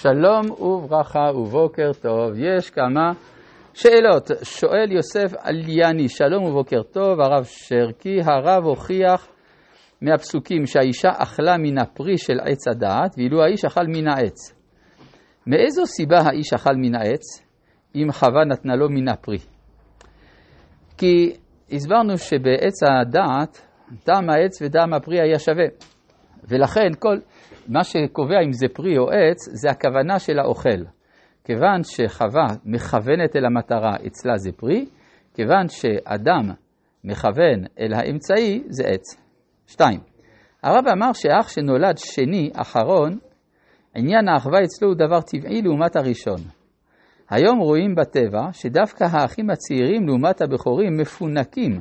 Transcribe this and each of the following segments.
שלום וברכה ובוקר טוב. יש כמה שאלות. שואל יוסף עלייני, שלום ובוקר טוב, הרב שרקי, הרב הוכיח מהפסוקים שהאישה אכלה מן הפרי של עץ הדעת, ואילו האיש אכל מן העץ. מאיזו סיבה האיש אכל מן העץ, אם חווה נתנה לו מן הפרי? כי הסברנו שבעץ הדעת, טעם העץ וטעם הפרי היה שווה. ולכן כל, מה שקובע אם זה פרי או עץ, זה הכוונה של האוכל. כיוון שחווה מכוונת אל המטרה, אצלה זה פרי, כיוון שאדם מכוון אל האמצעי, זה עץ. שתיים, הרב אמר שאח שנולד שני, אחרון, עניין האחווה אצלו הוא דבר טבעי לעומת הראשון. היום רואים בטבע שדווקא האחים הצעירים לעומת הבכורים מפונקים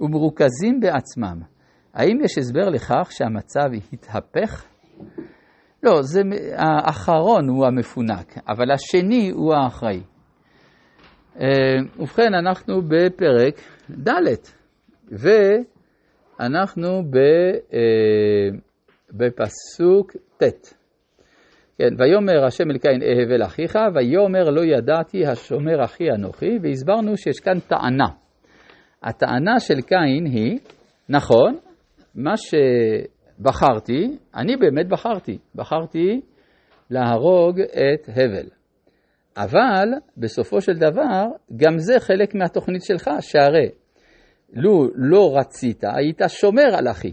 ומרוכזים בעצמם. האם יש הסבר לכך שהמצב התהפך? לא, זה, האחרון הוא המפונק, אבל השני הוא האחראי. אה, ובכן, אנחנו בפרק ד', ואנחנו אה, בפסוק ט'. כן, ויאמר השם אל קין אהבל אחיך, ויאמר לא ידעתי השומר אחי אנוכי, והסברנו שיש כאן טענה. הטענה של קין היא, נכון, מה שבחרתי, אני באמת בחרתי, בחרתי להרוג את הבל. אבל בסופו של דבר, גם זה חלק מהתוכנית שלך, שהרי לו לא רצית, היית שומר על אחי.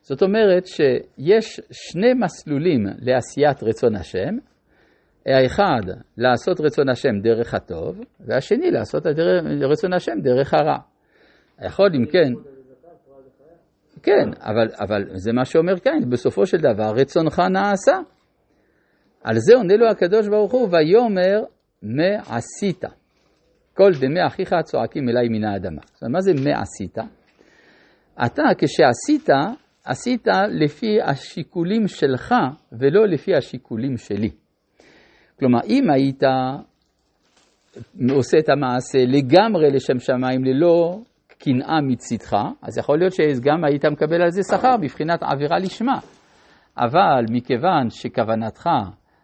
זאת אומרת שיש שני מסלולים לעשיית רצון השם, האחד לעשות רצון השם דרך הטוב, והשני לעשות רצון השם דרך הרע. יכול אם כן, כן, אבל, אבל זה מה שאומר כאן, בסופו של דבר רצונך נעשה. על זה עונה לו הקדוש ברוך הוא, ויאמר מעשית. כל דמי אחיך צועקים אליי מן האדמה. זאת אומרת, מה זה מעשית? אתה, כשעשית, עשית לפי השיקולים שלך ולא לפי השיקולים שלי. כלומר, אם היית עושה את המעשה לגמרי לשם שמיים ללא קנאה מצדך, אז יכול להיות שגם היית מקבל על זה שכר בבחינת עבירה לשמה. אבל מכיוון שכוונתך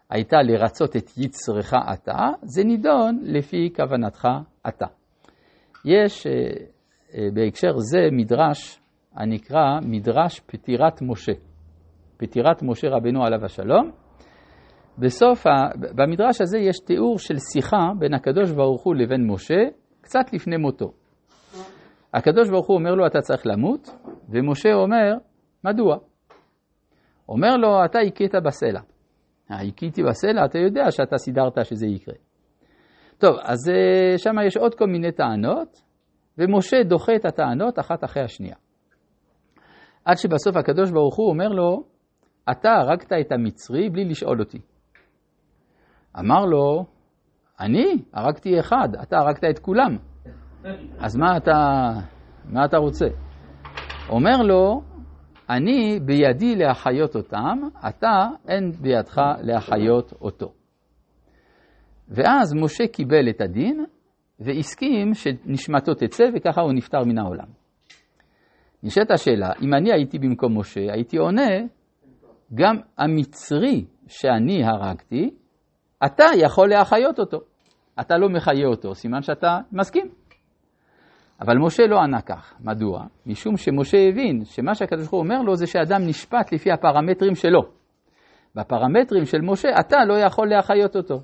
הייתה לרצות את יצרך אתה, זה נידון לפי כוונתך אתה. יש אה, אה, בהקשר זה מדרש הנקרא מדרש פטירת משה. פטירת משה רבנו עליו השלום. בסוף. במדרש הזה יש תיאור של שיחה בין הקדוש ברוך הוא לבין משה, קצת לפני מותו. הקדוש ברוך הוא אומר לו, אתה צריך למות, ומשה אומר, מדוע? אומר לו, אתה הכית בסלע. הכיתי בסלע, אתה יודע שאתה סידרת שזה יקרה. טוב, אז אה, שם יש עוד כל מיני טענות, ומשה דוחה את הטענות אחת אחרי השנייה. עד שבסוף הקדוש ברוך הוא אומר לו, אתה הרגת את המצרי בלי לשאול אותי. אמר לו, אני הרגתי אחד, אתה הרגת את כולם. אז מה אתה, מה אתה רוצה? אומר לו, אני בידי להחיות אותם, אתה אין בידך להחיות אותו. ואז משה קיבל את הדין והסכים שנשמתו תצא וככה הוא נפטר מן העולם. נשאלת השאלה, אם אני הייתי במקום משה, הייתי עונה, גם המצרי שאני הרגתי, אתה יכול להחיות אותו. אתה לא מחיה אותו, סימן שאתה מסכים. אבל משה לא ענה כך. מדוע? משום שמשה הבין שמה שהקדוש ברוך הוא אומר לו זה שאדם נשפט לפי הפרמטרים שלו. בפרמטרים של משה אתה לא יכול להחיות אותו.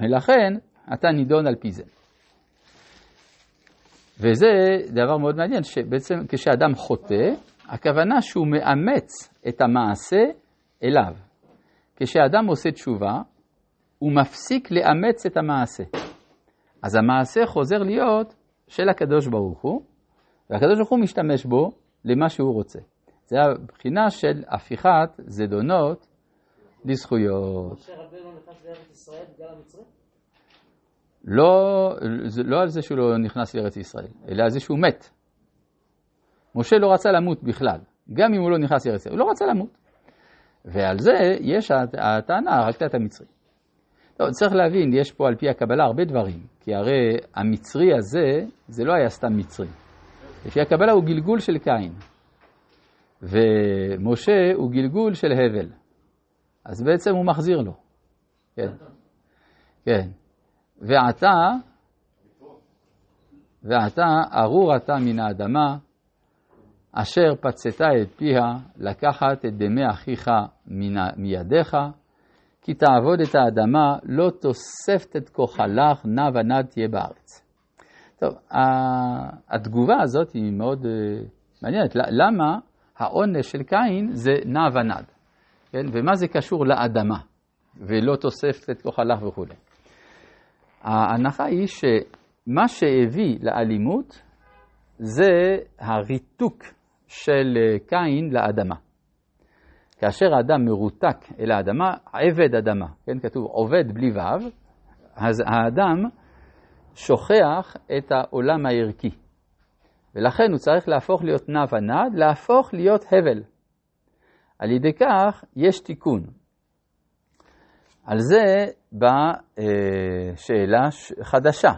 ולכן אתה נידון על פי זה. וזה דבר מאוד מעניין, שבעצם כשאדם חוטא, הכוונה שהוא מאמץ את המעשה אליו. כשאדם עושה תשובה, הוא מפסיק לאמץ את המעשה. אז המעשה חוזר להיות של הקדוש ברוך הוא, והקדוש ברוך הוא משתמש בו למה שהוא רוצה. זה הבחינה של הפיכת זדונות לזכויות. משה רבנו נכנס לארץ ישראל בגלל המצרים? לא, לא על זה שהוא לא נכנס לארץ ישראל, אלא על זה שהוא מת. משה לא רצה למות בכלל, גם אם הוא לא נכנס לארץ ישראל, הוא לא רצה למות. ועל זה יש הטענה, הרגת את המצרי. לא, צריך להבין, יש פה על פי הקבלה הרבה דברים, כי הרי המצרי הזה, זה לא היה סתם מצרי. לפי הקבלה הוא גלגול של קין, ומשה הוא גלגול של הבל, אז בעצם הוא מחזיר לו. כן, כן. ועתה, ועתה ארור אתה מן האדמה, אשר פצתה את פיה, לקחת את דמי אחיך מידיך, כי תעבוד את האדמה, לא תוספת את כוחלך, נע ונד תהיה בארץ. טוב, התגובה הזאת היא מאוד אה, מעניינת. למה העונש של קין זה נע ונד? כן? ומה זה קשור לאדמה? ולא תוספת את כוחלך וכולי. ההנחה היא שמה שהביא לאלימות זה הריתוק של אה, קין לאדמה. כאשר האדם מרותק אל האדמה, עבד אדמה, כן, כתוב עובד בלי ו', אז האדם שוכח את העולם הערכי. ולכן הוא צריך להפוך להיות נע ונד, להפוך להיות הבל. על ידי כך יש תיקון. על זה באה אה, שאלה חדשה.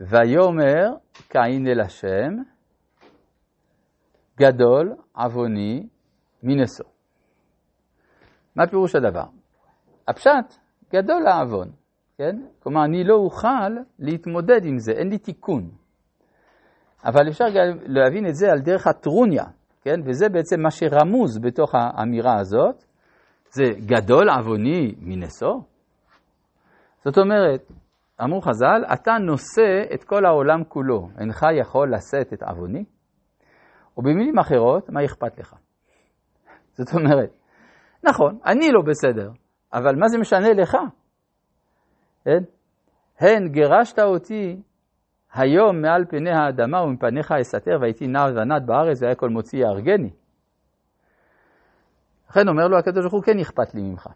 ויאמר קין אל השם, גדול, עווני, מנשוא. מה פירוש הדבר? הפשט, גדול העוון, כן? כלומר, אני לא אוכל להתמודד עם זה, אין לי תיקון. אבל אפשר גם להבין את זה על דרך הטרוניה, כן? וזה בעצם מה שרמוז בתוך האמירה הזאת, זה גדול עווני מנשוא. זאת אומרת, אמרו חז"ל, אתה נושא את כל העולם כולו, אינך יכול לשאת את עווני? או במילים אחרות, מה אכפת לך? זאת אומרת, נכון, אני לא בסדר, אבל מה זה משנה לך? כן? הן גירשת אותי היום מעל פני האדמה ומפניך אסתר והייתי נער ונד בארץ והיה כל מוציא יהרגני. לכן אומר לו הקדוש ברוך הוא, כן אכפת לי ממך.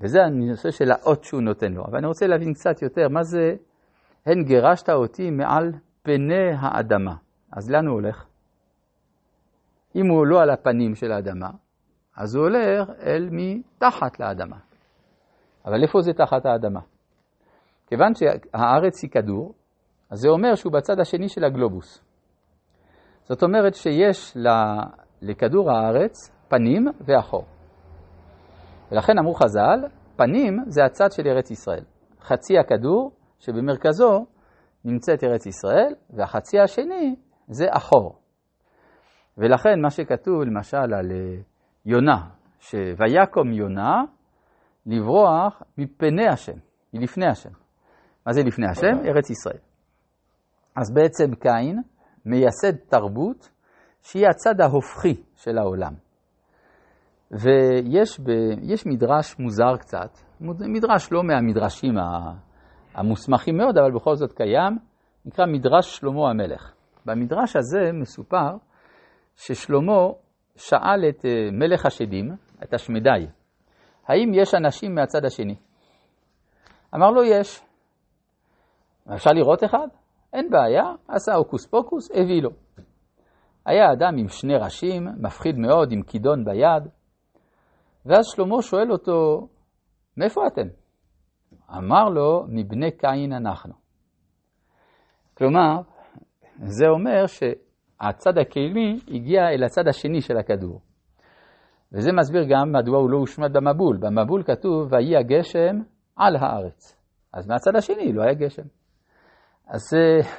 וזה הנושא של האות שהוא נותן לו. אבל אני רוצה להבין קצת יותר, מה זה הן גירשת אותי מעל פני האדמה. אז לאן הוא הולך? אם הוא לא על הפנים של האדמה, אז הוא הולך אל מתחת לאדמה. אבל איפה זה תחת האדמה? כיוון שהארץ היא כדור, אז זה אומר שהוא בצד השני של הגלובוס. זאת אומרת שיש לכדור הארץ פנים ואחור. ולכן אמרו חז"ל, פנים זה הצד של ארץ ישראל. חצי הכדור שבמרכזו נמצאת ארץ ישראל, והחצי השני זה אחור. ולכן מה שכתוב למשל על אה, יונה, שויקום יונה לברוח מפני השם, מלפני השם. מה זה לפני השם? ארץ ישראל. אז בעצם קין מייסד תרבות שהיא הצד ההופכי של העולם. ויש ב, מדרש מוזר קצת, מדרש לא מהמדרשים המוסמכים מאוד, אבל בכל זאת קיים, נקרא מדרש שלמה המלך. במדרש הזה מסופר ששלמה שאל את אה, מלך השדים, את השמדי, האם יש אנשים מהצד השני? אמר לו, יש. אפשר לראות אחד? אין בעיה, עשה הוקוס פוקוס, הביא לו. היה אדם עם שני ראשים, מפחיד מאוד, עם כידון ביד, ואז שלמה שואל אותו, מאיפה אתם? אמר לו, מבני קין אנחנו. כלומר, זה אומר שהצד הקדמי הגיע אל הצד השני של הכדור. וזה מסביר גם מדוע הוא לא הושמד במבול. במבול כתוב, ויהי הגשם על הארץ. אז מהצד השני לא היה גשם. אז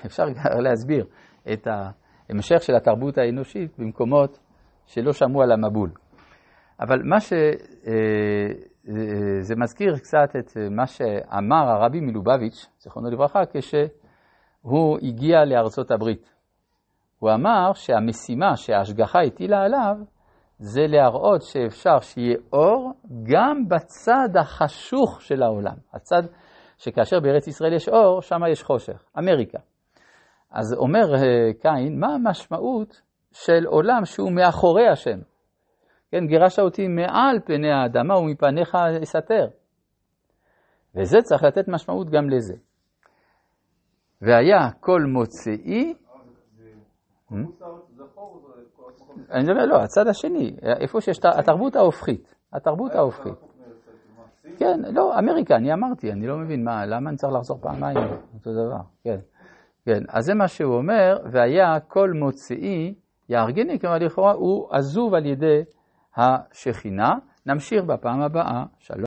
אפשר להסביר את ההמשך של התרבות האנושית במקומות שלא שמעו על המבול. אבל מה שזה אה, מזכיר קצת את מה שאמר הרבי מלובביץ', זיכרונו לברכה, כשהוא הגיע לארצות הברית. הוא אמר שהמשימה שההשגחה הטילה עליו זה להראות שאפשר שיהיה אור גם בצד החשוך של העולם. הצד שכאשר בארץ ישראל יש אור, שם יש חושך, אמריקה. אז אומר אה, קין, מה המשמעות של עולם שהוא מאחורי השם? כן, גירשת אותי מעל פני האדמה ומפניך אסתר. וזה צריך לתת משמעות גם לזה. והיה כל מוצאי... אני מדבר, לא, הצד השני, איפה שיש התרבות ההופכית, התרבות ההופכית. כן, לא, אמריקה, אני אמרתי, אני לא מבין מה, למה אני צריך לחזור פעמיים, אותו דבר, כן. כן, אז זה מה שהוא אומר, והיה כל מוצאי יהרגני, כלומר לכאורה הוא עזוב על ידי השכינה. נמשיך בפעם הבאה. שלום.